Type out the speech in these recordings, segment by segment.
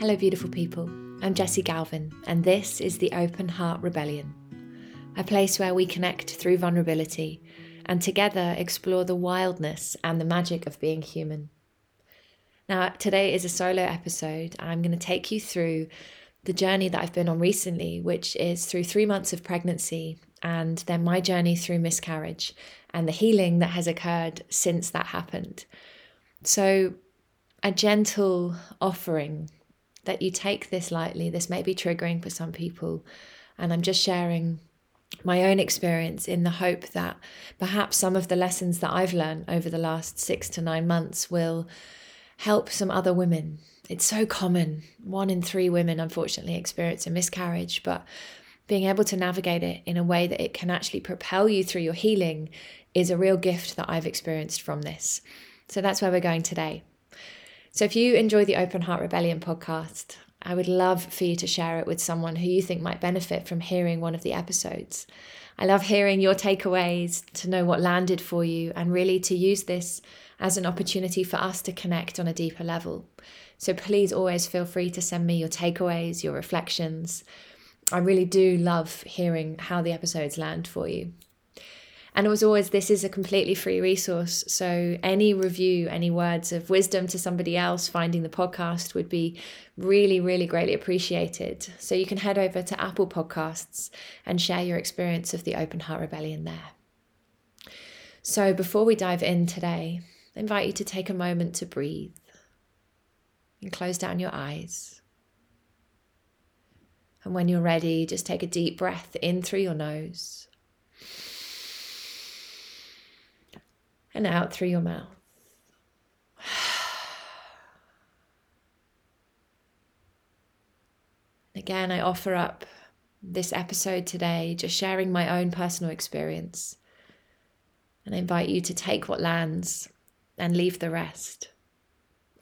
Hello, beautiful people. I'm Jessi Galvin, and this is the Open Heart Rebellion, a place where we connect through vulnerability and together explore the wildness and the magic of being human. Now, today is a solo episode. I'm going to take you through the journey that I've been on recently, which is through three months of pregnancy and then my journey through miscarriage and the healing that has occurred since that happened. So, a gentle offering that you take this lightly. This may be triggering for some people, and I'm just sharing my own experience in the hope that perhaps some of the lessons that I've learned over the last six to nine months will help some other women. It's so common. One in three women, unfortunately, experience a miscarriage, but being able to navigate it in a way that it can actually propel you through your healing is a real gift that I've experienced from this. So that's where we're going today. So if you enjoy the Open Heart Rebellion podcast, I would love for you to share it with someone who you think might benefit from hearing one of the episodes. I love hearing your takeaways, to know what landed for you, and really to use this as an opportunity for us to connect on a deeper level. So please always feel free to send me your takeaways, your reflections. I really do love hearing how the episodes land for you. And it was always, this is a completely free resource. So any review, any words of wisdom to somebody else finding the podcast would be really, really greatly appreciated. So you can head over to Apple Podcasts and share your experience of the Open Heart Rebellion there. So before we dive in today, I invite you to take a moment to breathe and close down your eyes. And when you're ready, just take a deep breath in through your nose and out through your mouth. Again, I offer up this episode today, just sharing my own personal experience. And I invite you to take what lands and leave the rest.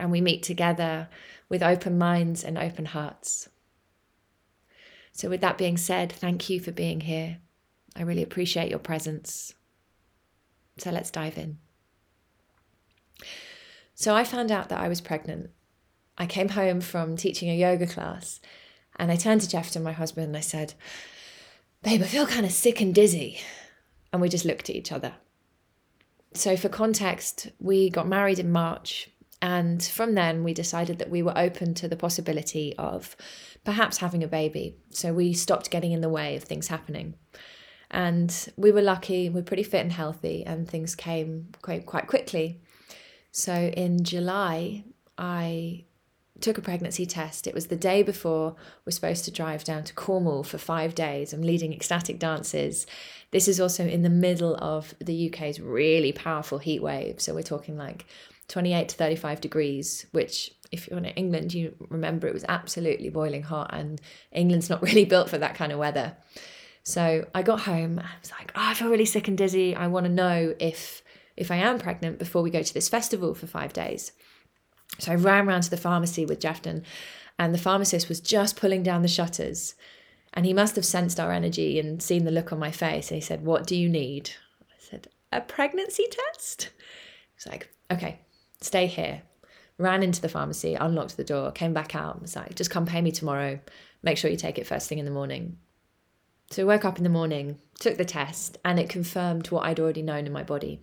And we meet together with open minds and open hearts. So, with that being said, thank you for being here. I really appreciate your presence. So let's dive in. So I found out that I was pregnant. I came home from teaching a yoga class and I turned to Jeff, Jeffton, my husband, and I said, Babe, I feel kind of sick and dizzy. And we just looked at each other. So, for context, we got married in March. And from then, we decided that we were open to the possibility of perhaps having a baby. So, we stopped getting in the way of things happening. And we were lucky, we are pretty fit and healthy, and things came quite, quite quickly. So in July, I took a pregnancy test. It was the day before we're supposed to drive down to Cornwall for five days. I'm leading ecstatic dances. This is also in the middle of the UK's really powerful heat wave. So we're talking like 28 to 35 degrees, which if you're in England, you remember it was absolutely boiling hot, and England's not really built for that kind of weather. So I got home. I was like, oh, I feel really sick and dizzy. I want to know if if I am pregnant before we go to this festival for five days. So I ran around to the pharmacy with Jeffton, and the pharmacist was just pulling down the shutters. And he must have sensed our energy and seen the look on my face. And he said, What do you need? I said, A pregnancy test? He's like, Okay, stay here. Ran into the pharmacy, unlocked the door, came back out, and was like, Just come pay me tomorrow. Make sure you take it first thing in the morning. So I woke up in the morning, took the test, and it confirmed what I'd already known in my body.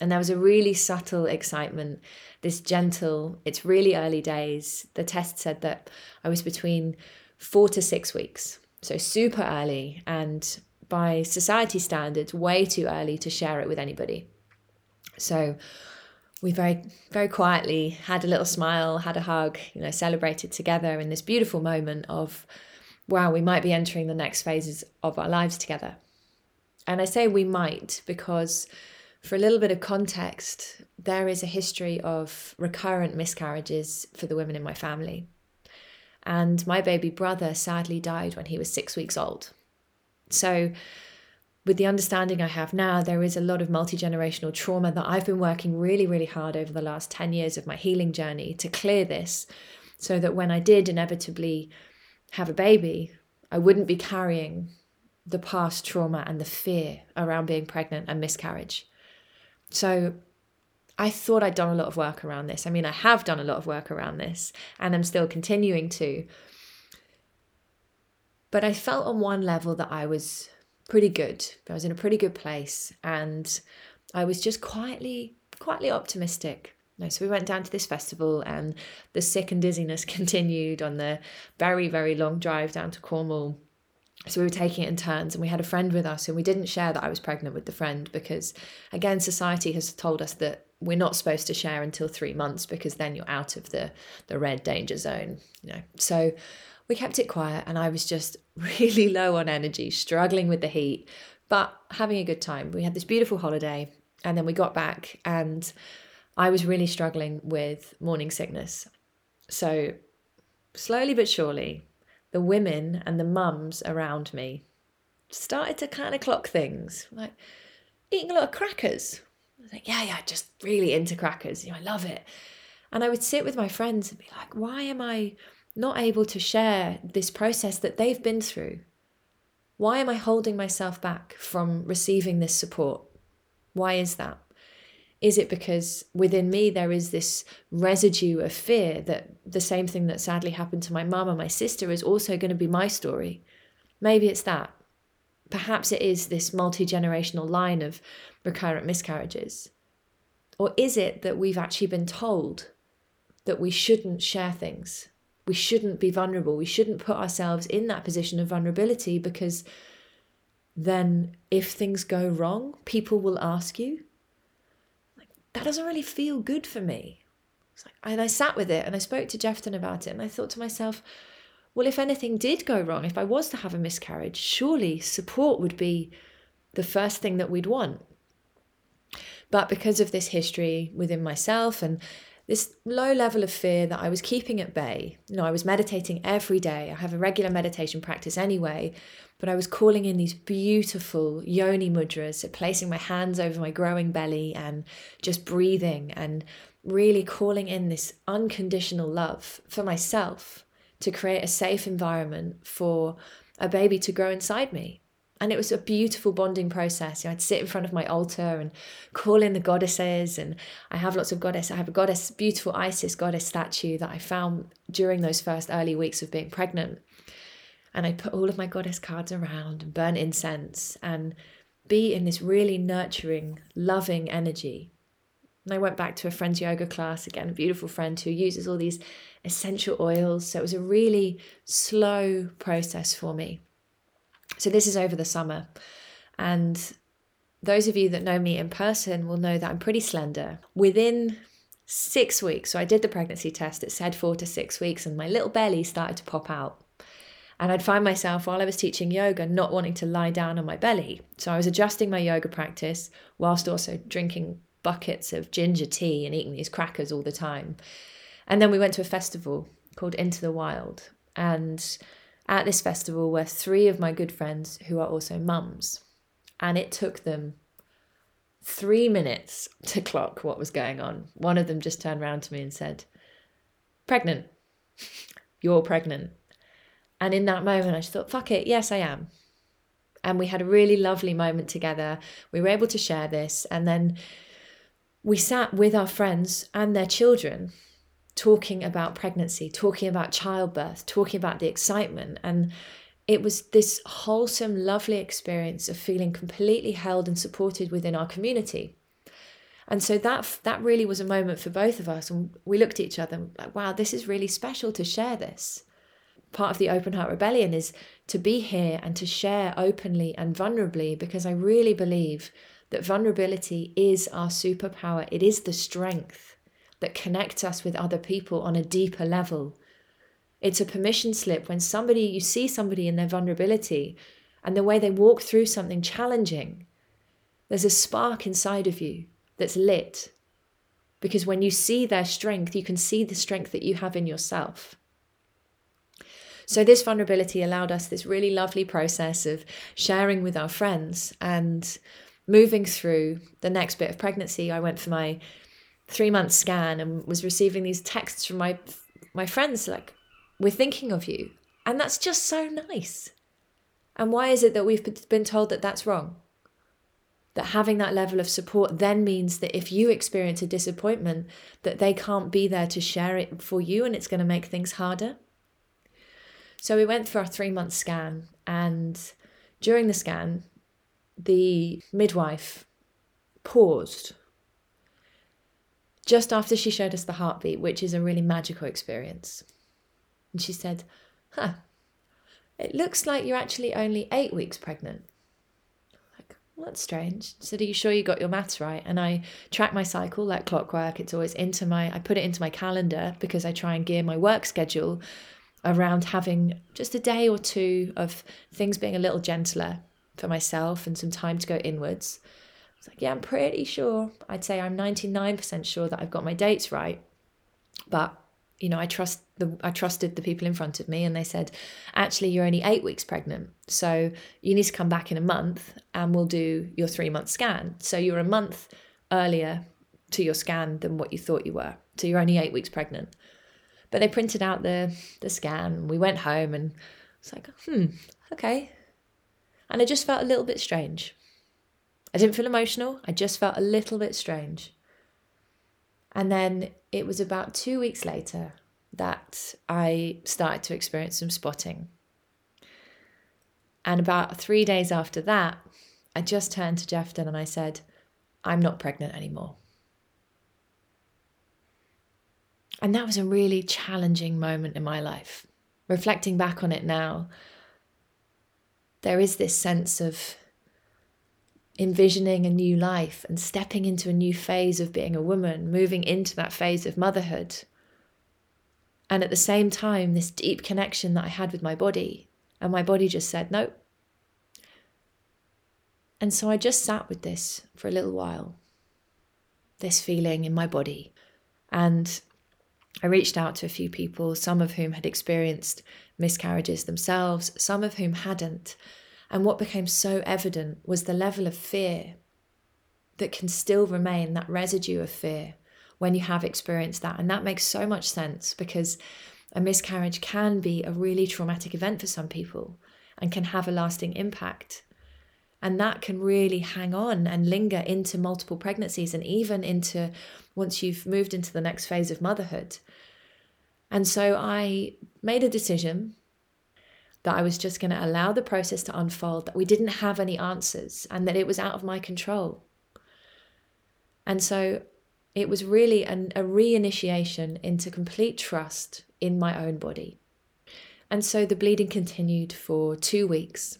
And there was a really subtle excitement, this gentle, it's really early days. The test said that I was between four to six weeks. So super early, and by society standards, way too early to share it with anybody. So we very, very quietly had a little smile, had a hug, you know, celebrated together in this beautiful moment of wow, we might be entering the next phases of our lives together. And I say we might because, for a little bit of context, there is a history of recurrent miscarriages for the women in my family. And my baby brother sadly died when he was six weeks old. So, with the understanding I have now, there is a lot of multi generational trauma that I've been working really, really hard over the last 10 years of my healing journey to clear this so that when I did inevitably have a baby, I wouldn't be carrying the past trauma and the fear around being pregnant and miscarriage. So I thought I'd done a lot of work around this. I mean, I have done a lot of work around this and I'm still continuing to. But I felt on one level that I was pretty good. I was in a pretty good place and I was just quietly, quietly optimistic. So we went down to this festival and the sick and dizziness continued on the very, very long drive down to Cornwall. So we were taking it in turns and we had a friend with us and we didn't share that I was pregnant with the friend because again society has told us that we're not supposed to share until 3 months because then you're out of the the red danger zone, you know. So we kept it quiet and I was just really low on energy, struggling with the heat, but having a good time. We had this beautiful holiday and then we got back and I was really struggling with morning sickness. So slowly but surely the women and the mums around me started to kind of clock things like eating a lot of crackers. I was like, yeah, yeah, just really into crackers. You know, I love it. And I would sit with my friends and be like, why am I not able to share this process that they've been through? Why am I holding myself back from receiving this support? Why is that? Is it because within me there is this residue of fear that the same thing that sadly happened to my mum and my sister is also going to be my story? Maybe it's that. Perhaps it is this multi generational line of recurrent miscarriages. Or is it that we've actually been told that we shouldn't share things? We shouldn't be vulnerable. We shouldn't put ourselves in that position of vulnerability because then if things go wrong, people will ask you that doesn't really feel good for me. And I sat with it and I spoke to Jeffton about it and I thought to myself, well, if anything did go wrong, if I was to have a miscarriage, surely support would be the first thing that we'd want. But because of this history within myself and this low level of fear that I was keeping at bay. You know, I was meditating every day. I have a regular meditation practice anyway, but I was calling in these beautiful yoni mudras, placing my hands over my growing belly and just breathing and really calling in this unconditional love for myself to create a safe environment for a baby to grow inside me and it was a beautiful bonding process. You know, I'd sit in front of my altar and call in the goddesses, and I have lots of goddess. I have a goddess, beautiful Isis goddess statue that I found during those first early weeks of being pregnant. And I put all of my goddess cards around and burn incense and be in this really nurturing, loving energy. And I went back to a friend's yoga class again, a beautiful friend who uses all these essential oils. So it was a really slow process for me. So this is over the summer. And those of you that know me in person will know that I'm pretty slender. Within six weeks, so I did the pregnancy test, it said four to six weeks, and my little belly started to pop out. And I'd find myself while I was teaching yoga not wanting to lie down on my belly. So I was adjusting my yoga practice whilst also drinking buckets of ginger tea and eating these crackers all the time. And then we went to a festival called Into the Wild. And at this festival were three of my good friends who are also mums. And it took them three minutes to clock what was going on. One of them just turned around to me and said, Pregnant. You're pregnant. And in that moment, I just thought, fuck it, yes, I am. And we had a really lovely moment together. We were able to share this. And then we sat with our friends and their children talking about pregnancy, talking about childbirth, talking about the excitement. And it was this wholesome, lovely experience of feeling completely held and supported within our community. And so that that really was a moment for both of us. And we looked at each other and like, wow, this is really special to share this. Part of the Open Heart Rebellion is to be here and to share openly and vulnerably because I really believe that vulnerability is our superpower. It is the strength that connects us with other people on a deeper level. It's a permission slip when somebody, you see somebody in their vulnerability and the way they walk through something challenging, there's a spark inside of you that's lit. Because when you see their strength, you can see the strength that you have in yourself. So, this vulnerability allowed us this really lovely process of sharing with our friends and moving through the next bit of pregnancy. I went for my three month scan and was receiving these texts from my my friends like we're thinking of you. And that's just so nice. And why is it that we've been told that that's wrong? That having that level of support then means that if you experience a disappointment that they can't be there to share it for you and it's going to make things harder. So we went for our 3 month scan and during the scan the midwife paused just after she showed us the heartbeat which is a really magical experience and she said huh it looks like you're actually only 8 weeks pregnant Like, well, that's strange. She said, Are you sure you got your maths right? And I track my cycle like clockwork. It's always into my, I put it into my calendar because I try and gear my work schedule around having just a day or two of things being a little gentler for myself and some time to go inwards. Was like, Yeah, I'm pretty sure. I'd say I'm 99% sure that I've got my dates right. But you know, I trust the I trusted the people in front of me and they said, actually you're only eight weeks pregnant. So you need to come back in a month and we'll do your three month scan. So you're a month earlier to your scan than what you thought you were. So you're only eight weeks pregnant. But they printed out the the scan. We went home and it's like, hmm, okay. And I just felt a little bit strange. I didn't feel emotional. I just felt a little bit strange. And then it was about two weeks later that I started to experience some spotting. And about three days after that, I just turned to Jeffton and I said, I'm not pregnant anymore. And that was a really challenging moment in my life. Reflecting back on it now, there is this sense of envisioning a new life and stepping into a new phase of being a woman, moving into that phase of motherhood. And at the same time, this deep connection that I had with my body. And my body just said, nope. And so I just sat with this for a little while, this feeling in my body. And I reached out to a few people, some of whom had experienced miscarriages themselves, some of whom hadn't. And what became so evident was the level of fear that can still remain, that residue of fear when you have experienced that. And that makes so much sense because a miscarriage can be a really traumatic event for some people and can have a lasting impact. And that can really hang on and linger into multiple pregnancies and even into once you've moved into the next phase of motherhood. And so I made a decision that I was just going to allow the process to unfold, that we didn't have any answers, and that it was out of my control. And so it was really an, a reinitiation into complete trust in my own body. And so the bleeding continued for two weeks.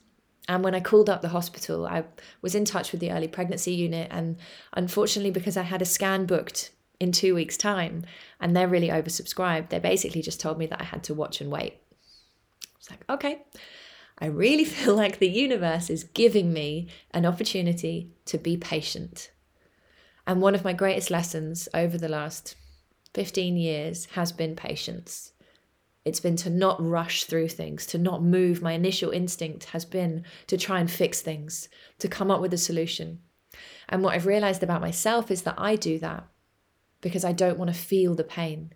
And when I called up the hospital, I was in touch with the early pregnancy unit. And unfortunately, because I had a scan booked in two weeks' time and they're really oversubscribed, they basically just told me that I had to watch and wait. Like, okay, I really feel like the universe is giving me an opportunity to be patient. And one of my greatest lessons over the last 15 years has been patience. It's been to not rush through things, to not move. My initial instinct has been to try and fix things, to come up with a solution. And what I've realized about myself is that I do that because I don't want to feel the pain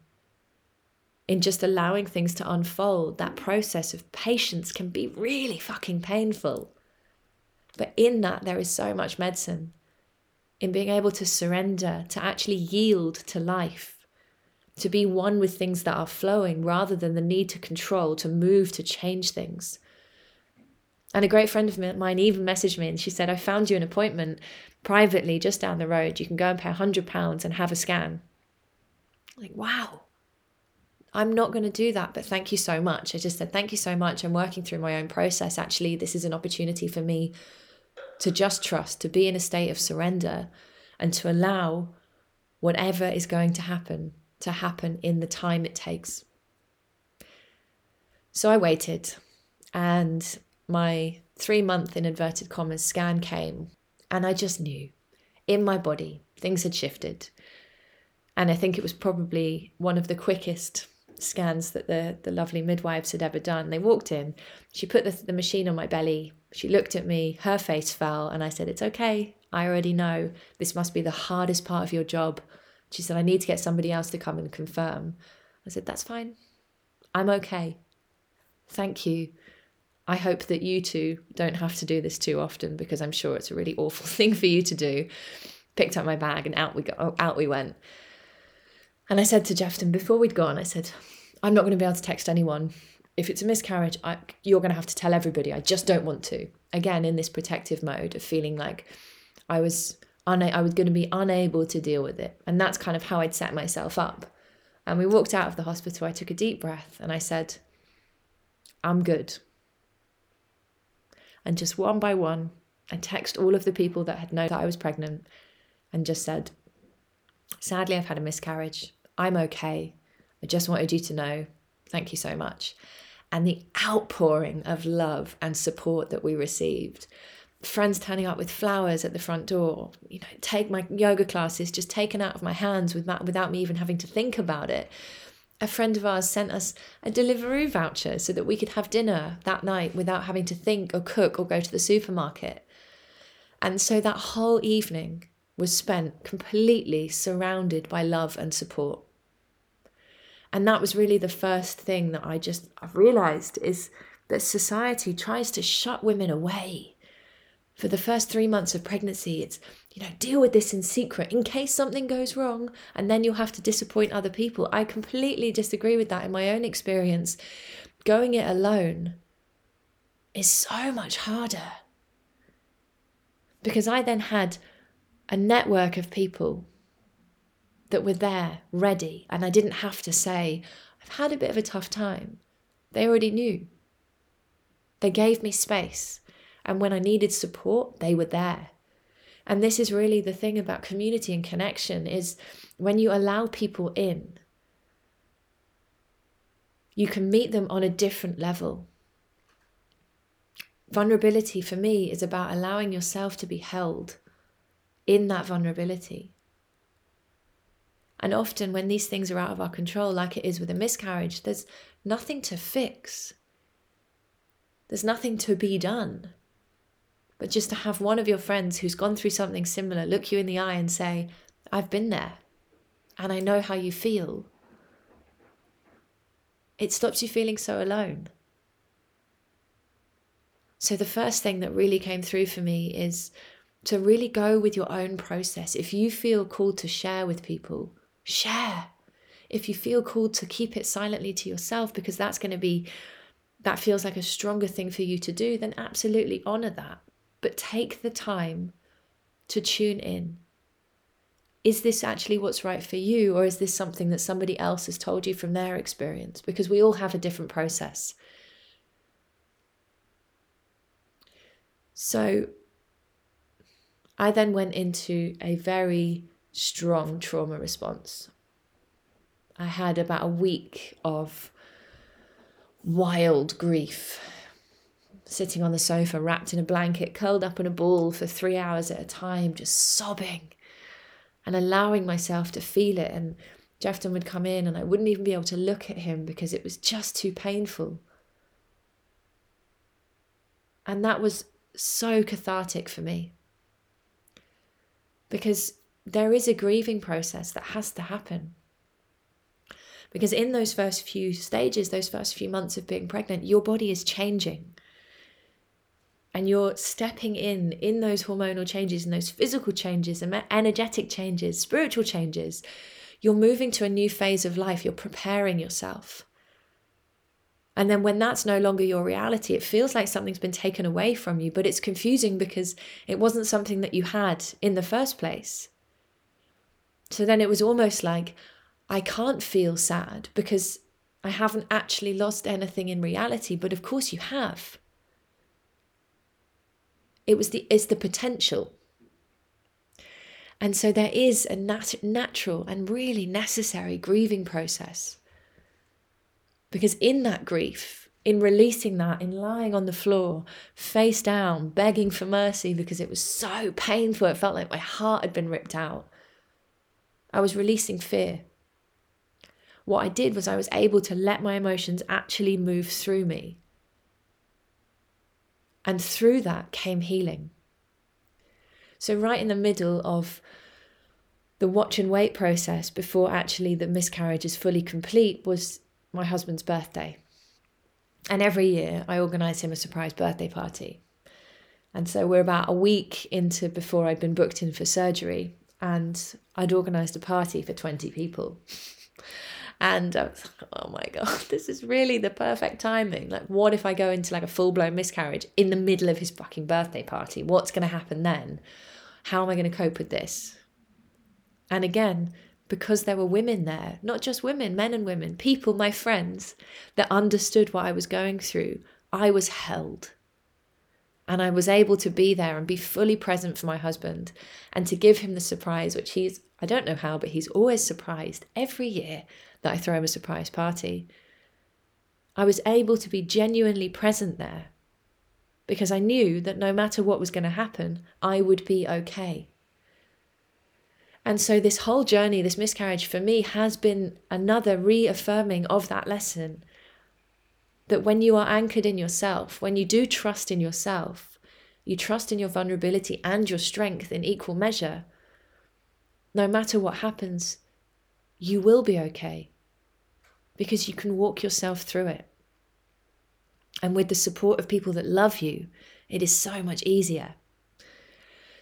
in just allowing things to unfold, that process of patience can be really fucking painful. But in that, there is so much medicine in being able to surrender, to actually yield to life, to be one with things that are flowing rather than the need to control, to move, to change things. And a great friend of mine even messaged me and she said, I found you an appointment privately just down the road. You can go and pay £100 and have a scan. Like, wow I'm not going to do that, but thank you so much. I just said, thank you so much. I'm working through my own process. Actually, this is an opportunity for me to just trust, to be in a state of surrender, and to allow whatever is going to happen to happen in the time it takes. So I waited, and my three month, in inverted commas, scan came, and I just knew in my body things had shifted. And I think it was probably one of the quickest scans that the, the lovely midwives had ever done. They walked in, she put the, the machine on my belly, she looked at me, her face fell, and I said, It's okay. I already know this must be the hardest part of your job. She said, I need to get somebody else to come and confirm. I said, That's fine. I'm okay. Thank you. I hope that you two don't have to do this too often because I'm sure it's a really awful thing for you to do. Picked up my bag and out we go, out we went. And I said to Jeffton before we'd gone, I said, I'm not going to be able to text anyone. If it's a miscarriage, I, you're going to have to tell everybody. I just don't want to. Again, in this protective mode of feeling like I was una- I was going to be unable to deal with it. And that's kind of how I'd set myself up. And we walked out of the hospital. I took a deep breath and I said, I'm good. And just one by one, I texted all of the people that had known that I was pregnant and just said, Sadly, I've had a miscarriage. I'm okay. I just wanted you to know. Thank you so much. And the outpouring of love and support that we received friends turning up with flowers at the front door, you know, take my yoga classes just taken out of my hands without, me even having to think about it. A friend of ours sent us a Deliveroo voucher so that we could have dinner that night without having to think or cook or go to the supermarket. And so that whole evening was spent completely surrounded by love and support. And that was really the first thing that I just realized is that society tries to shut women away. For the first three months of pregnancy, it's, you know, deal with this in secret in case something goes wrong and then you'll have to disappoint other people. I completely disagree with that in my own experience. Going it alone is so much harder. Because I then had a network of people that were there, ready, and I didn't have to say, I've had a bit of a tough time. They already knew. They gave me space, and when I needed support, they were there. And this is really the thing about community and connection is when you allow people in, you can meet them on a different level. Vulnerability for me is about allowing yourself to be held in that vulnerability. And often, when these things are out of our control, like it is with a miscarriage, there's nothing to fix. There's nothing to be done. But just to have one of your friends who's gone through something similar look you in the eye and say, I've been there and I know how you feel, it stops you feeling so alone. So, the first thing that really came through for me is to really go with your own process. If you feel called to share with people, share. If you feel called to keep it silently to yourself because that's going to be, that feels like a stronger thing for you to do, then absolutely honor that. But take the time to tune in. Is this actually what's right for you, or is this something that somebody else has told you from their experience? Because we all have a different process. So, I then went into a very strong trauma response. I had about a week of wild grief, sitting on the sofa, wrapped in a blanket, curled up in a ball for three hours at a time, just sobbing and allowing myself to feel it. And Jeffton would come in, and I wouldn't even be able to look at him because it was just too painful. And that was so cathartic for me because there is a grieving process that has to happen. Because in those first few stages, those first few months of being pregnant, your body is changing. And you're stepping in, in those hormonal changes and those physical changes and energetic changes, spiritual changes. You're moving to a new phase of life. You're preparing yourself. And then when that's no longer your reality, it feels like something's been taken away from you, but it's confusing because it wasn't something that you had in the first place. So then it was almost like, I can't feel sad because I haven't actually lost anything in reality, but of course you have. It was the it's the potential. And so there is a nat- natural and really necessary grieving process because in that grief, in releasing that, in lying on the floor, face down, begging for mercy because it was so painful, it felt like my heart had been ripped out, I was releasing fear. What I did was I was able to let my emotions actually move through me. And through that came healing. So, right in the middle of the watch and wait process before actually the miscarriage is fully complete was my husband's birthday. And every year I organise him a surprise birthday party. And so we're about a week into before I'd been booked in for surgery, and I'd organised a party for 20 people. And I was like, oh my God, this is really the perfect timing. Like, what if I go into like a full blown miscarriage in the middle of his fucking birthday party? What's going to happen then? How am I going to cope with this? And again, because there were women there, not just women, men and women, people, my friends, that understood what I was going through, I was held. And I was able to be there and be fully present for my husband and to give him the surprise, which he's, I don't know how, but he's always surprised every year that I throw him a surprise party. I was able to be genuinely present there because I knew that no matter what was going to happen, I would be okay. And so, this whole journey, this miscarriage for me, has been another reaffirming of that lesson that when you are anchored in yourself, when you do trust in yourself, you trust in your vulnerability and your strength in equal measure, no matter what happens, you will be okay because you can walk yourself through it. And with the support of people that love you, it is so much easier.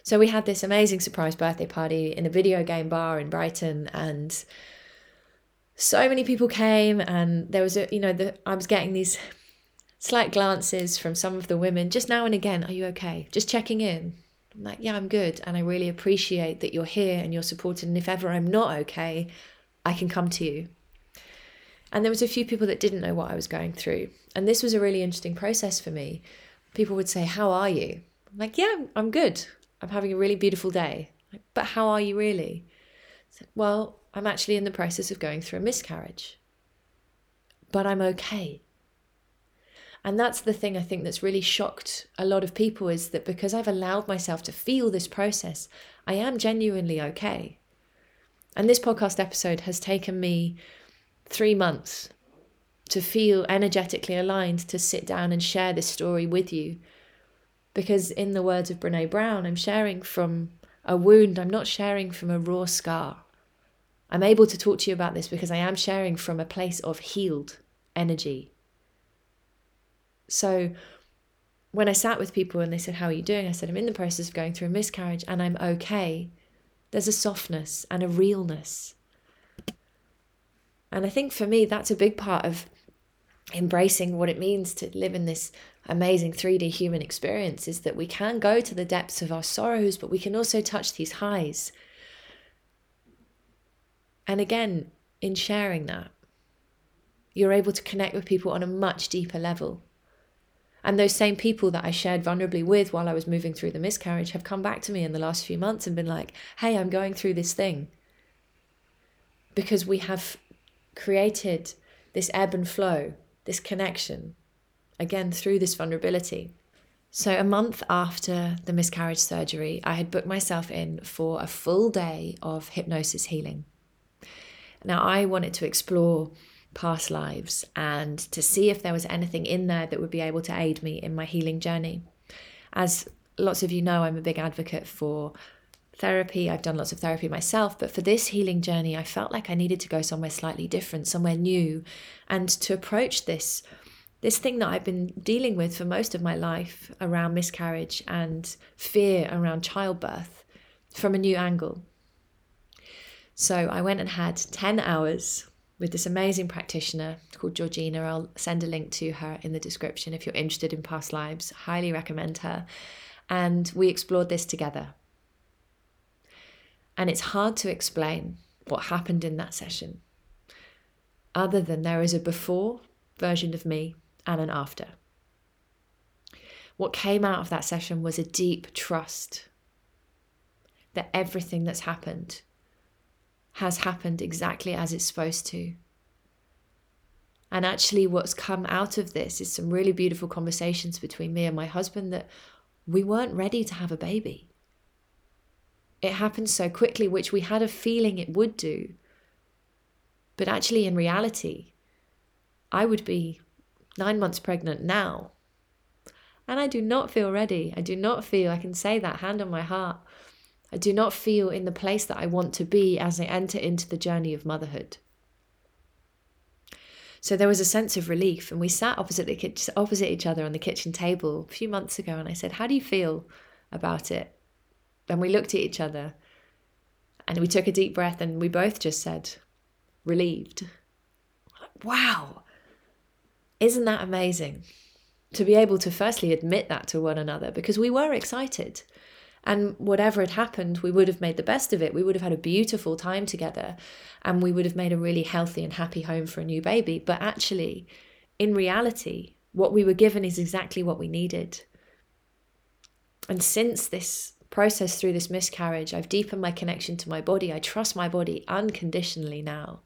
So we had this amazing surprise birthday party in a video game bar in Brighton and so many people came and there was a you know the, I was getting these slight glances from some of the women just now and again, are you okay? Just checking in. I'm like, yeah, I'm good and I really appreciate that you're here and you're supported and if ever I'm not okay, I can come to you. And there was a few people that didn't know what I was going through. And this was a really interesting process for me. People would say, How are you? I'm like, Yeah, I'm good. I'm having a really beautiful day. Like, but how are you really? Well, I'm actually in the process of going through a miscarriage. But I'm okay. And that's the thing I think that's really shocked a lot of people is that because I've allowed myself to feel this process, I am genuinely okay. And this podcast episode has taken me three months to feel energetically aligned to sit down and share this story with you. Because, in the words of Brene Brown, I'm sharing from a wound, I'm not sharing from a raw scar. I'm able to talk to you about this because I am sharing from a place of healed energy. So, when I sat with people and they said, How are you doing? I said, I'm in the process of going through a miscarriage and I'm okay. There's a softness and a realness and I think for me, that's a big part of embracing what it means to live in this amazing 3D human experience is that we can go to the depths of our sorrows, but we can also touch these highs. And again, in sharing that, you're able to connect with people on a much deeper level. And those same people that I shared vulnerably with while I was moving through the miscarriage have come back to me in the last few months and been like, hey, I'm going through this thing. Because we have created this ebb and flow, this connection, again through this vulnerability. So, a month after the miscarriage surgery, I had booked myself in for a full day of hypnosis healing. Now, I wanted to explore past lives and to see if there was anything in there that would be able to aid me in my healing journey. As lots of you know, I'm a big advocate for therapy. I've done lots of therapy myself, but for this healing journey, I felt like I needed to go somewhere slightly different, somewhere new, and to approach this this thing that I've been dealing with for most of my life around miscarriage and fear around childbirth from a new angle. So I went and had 10 hours with this amazing practitioner called Georgina. I'll send a link to her in the description if you're interested in past lives. Highly recommend her. And we explored this together. And it's hard to explain what happened in that session, other than there is a before version of me and an after. What came out of that session was a deep trust that everything that's happened has happened exactly as it's supposed to. And actually, what's come out of this is some really beautiful conversations between me and my husband that we weren't ready to have a baby. It happened so quickly, which we had a feeling it would do. But actually, in reality, I would be nine months pregnant now. And I do not feel ready. I do not feel, I can say that hand on my heart. I do not feel in the place that I want to be as I enter into the journey of motherhood. So there was a sense of relief, and we sat opposite the kitchen, opposite each other on the kitchen table a few months ago, and I said, "How do you feel about it?" And we looked at each other, and we took a deep breath, and we both just said, "Relieved." Wow, isn't that amazing? To be able to firstly admit that to one another because we were excited. And whatever had happened, we would have made the best of it. We would have had a beautiful time together and we would have made a really healthy and happy home for a new baby. But actually, in reality, what we were given is exactly what we needed. And since this process through this miscarriage, I've deepened my connection to my body. I trust my body unconditionally now.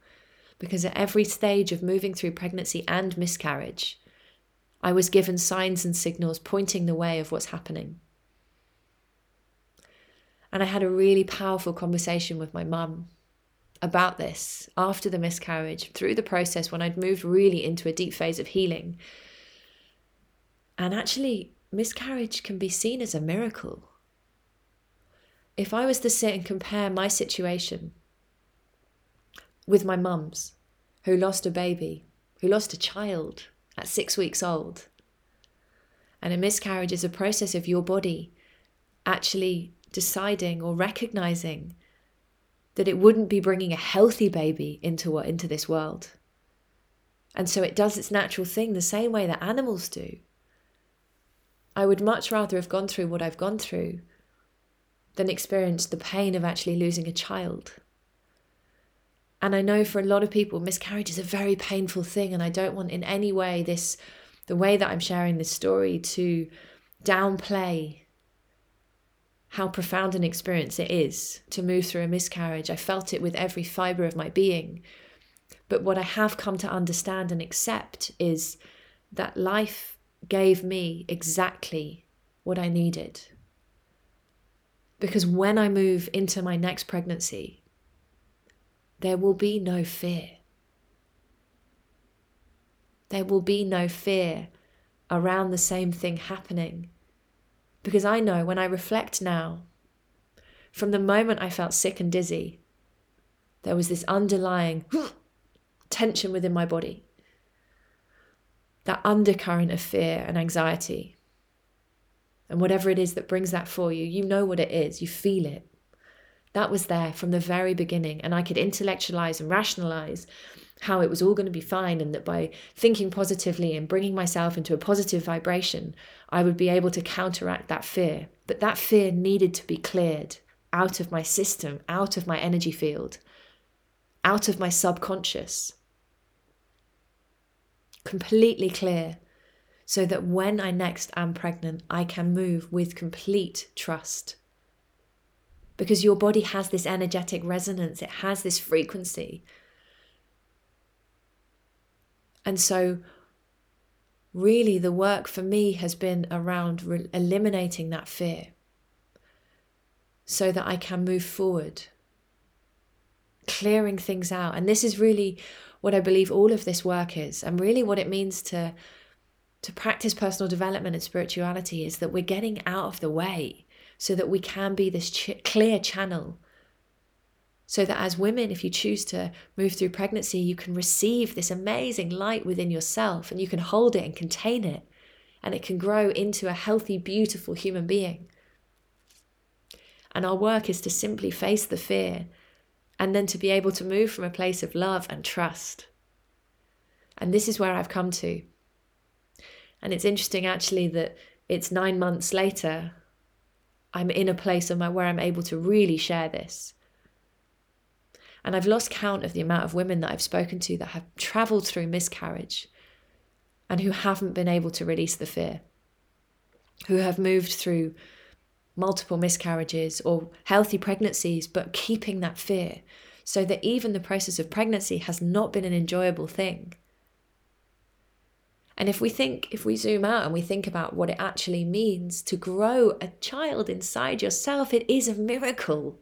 Because at every stage of moving through pregnancy and miscarriage, I was given signs and signals pointing the way of what's happening. And I had a really powerful conversation with my mum about this after the miscarriage, through the process when I'd moved really into a deep phase of healing. And actually, miscarriage can be seen as a miracle. If I was to sit and compare my situation with my mum's, who lost a baby, who lost a child at six weeks old, and a miscarriage is a process of your body actually deciding or recognizing that it wouldn't be bringing a healthy baby into into this world. And so it does its natural thing the same way that animals do. I would much rather have gone through what I've gone through than experience the pain of actually losing a child. And I know for a lot of people, miscarriage is a very painful thing. And I don't want in any way this, the way that I'm sharing this story, to downplay how profound an experience it is to move through a miscarriage. I felt it with every fiber of my being. But what I have come to understand and accept is that life gave me exactly what I needed. Because when I move into my next pregnancy, there will be no fear. There will be no fear around the same thing happening because I know when I reflect now, from the moment I felt sick and dizzy, there was this underlying tension within my body. That undercurrent of fear and anxiety. And whatever it is that brings that for you, you know what it is, you feel it. That was there from the very beginning, and I could intellectualize and rationalize how it was all going to be fine, and that by thinking positively and bringing myself into a positive vibration, I would be able to counteract that fear. But that fear needed to be cleared out of my system, out of my energy field, out of my subconscious. Completely clear, so that when I next am pregnant, I can move with complete trust. Because your body has this energetic resonance, it has this frequency and so, really, the work for me has been around re- eliminating that fear so that I can move forward, clearing things out. And this is really what I believe all of this work is, and really what it means to. To practice personal development and spirituality is that we're getting out of the way so that we can be this ch- clear channel so that as women, if you choose to move through pregnancy, you can receive this amazing light within yourself and you can hold it and contain it, and it can grow into a healthy, beautiful human being. And our work is to simply face the fear and then to be able to move from a place of love and trust. And this is where I've come to. And it's interesting actually that it's nine months later, I'm in a place where I'm able to really share this and I've lost count of the amount of women that I've spoken to that have traveled through miscarriage and who haven't been able to release the fear, who have moved through multiple miscarriages or healthy pregnancies, but keeping that fear so that even the process of pregnancy has not been an enjoyable thing. And if we think, if we zoom out and we think about what it actually means to grow a child inside yourself, it is a miracle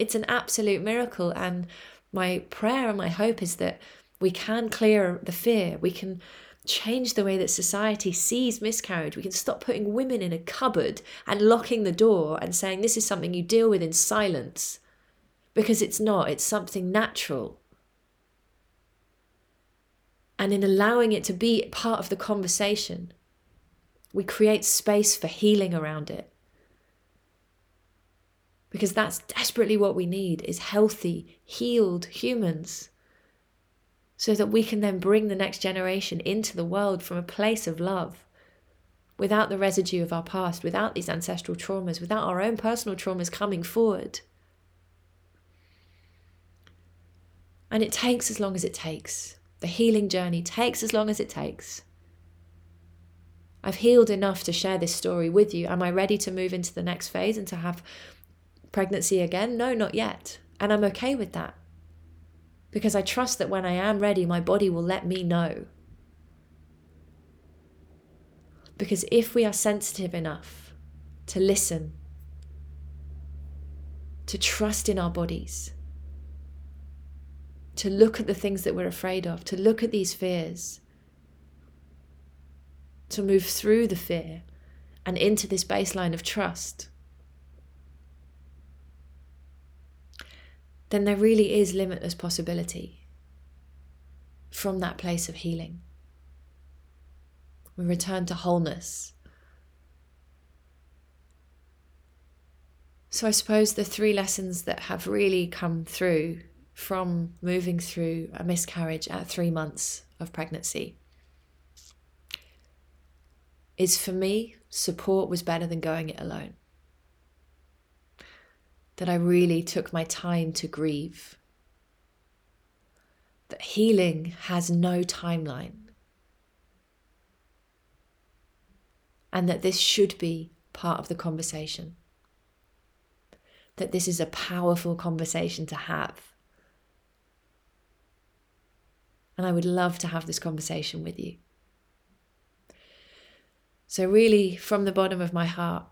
it's an absolute miracle. And my prayer and my hope is that we can clear the fear. We can change the way that society sees miscarriage. We can stop putting women in a cupboard and locking the door and saying this is something you deal with in silence. Because it's not, it's something natural. And in allowing it to be part of the conversation, we create space for healing around it. Because that's desperately what we need is healthy, healed humans. So that we can then bring the next generation into the world from a place of love without the residue of our past, without these ancestral traumas, without our own personal traumas coming forward. And it takes as long as it takes. The healing journey takes as long as it takes. I've healed enough to share this story with you. Am I ready to move into the next phase and to have pregnancy again? No, not yet. And I'm okay with that. Because I trust that when I am ready, my body will let me know. Because if we are sensitive enough to listen, to trust in our bodies, to look at the things that we're afraid of, to look at these fears, to move through the fear and into this baseline of trust, then there really is limitless possibility from that place of healing. We return to wholeness. So, I suppose the three lessons that have really come through from moving through a miscarriage at three months of pregnancy is for me, support was better than going it alone. That I really took my time to grieve. That healing has no timeline. and that this should be part of the conversation. That this is a powerful conversation to have. And I would love to have this conversation with you. So, really, from the bottom of my heart,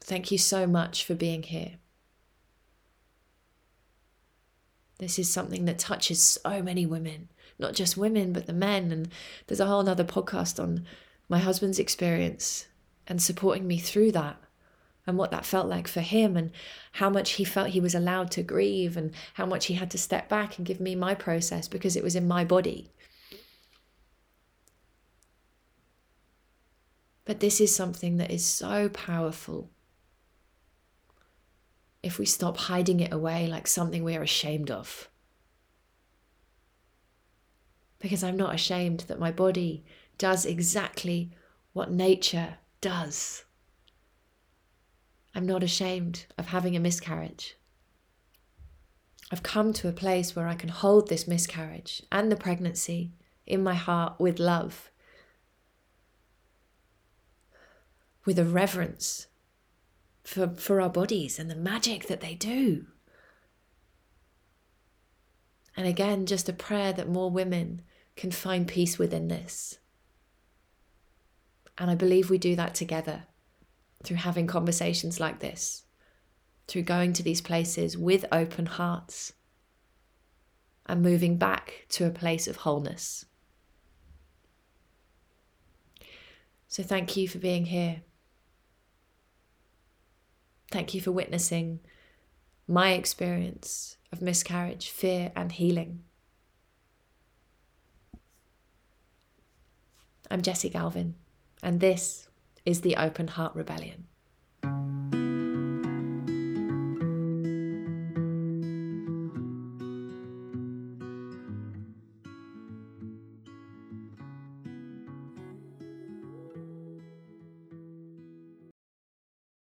thank you so much for being here. This is something that touches so many women, not just women, but the men. And there's a whole other podcast on my husband's experience and supporting me through that and what that felt like for him and how much he felt he was allowed to grieve and how much he had to step back and give me my process because it was in my body. But this is something that is so powerful. If we stop hiding it away like something we're ashamed of. Because I'm not ashamed that my body does exactly what nature does. I'm not ashamed of having a miscarriage. I've come to a place where I can hold this miscarriage and the pregnancy in my heart with love, with a reverence for, for our bodies and the magic that they do. And again, just a prayer that more women can find peace within this. And I believe we do that together through having conversations like this, through going to these places with open hearts and moving back to a place of wholeness. So, thank you for being here. Thank you for witnessing my experience of miscarriage, fear, and healing. I'm Jessi Galvin and this is the Open Heart Rebellion.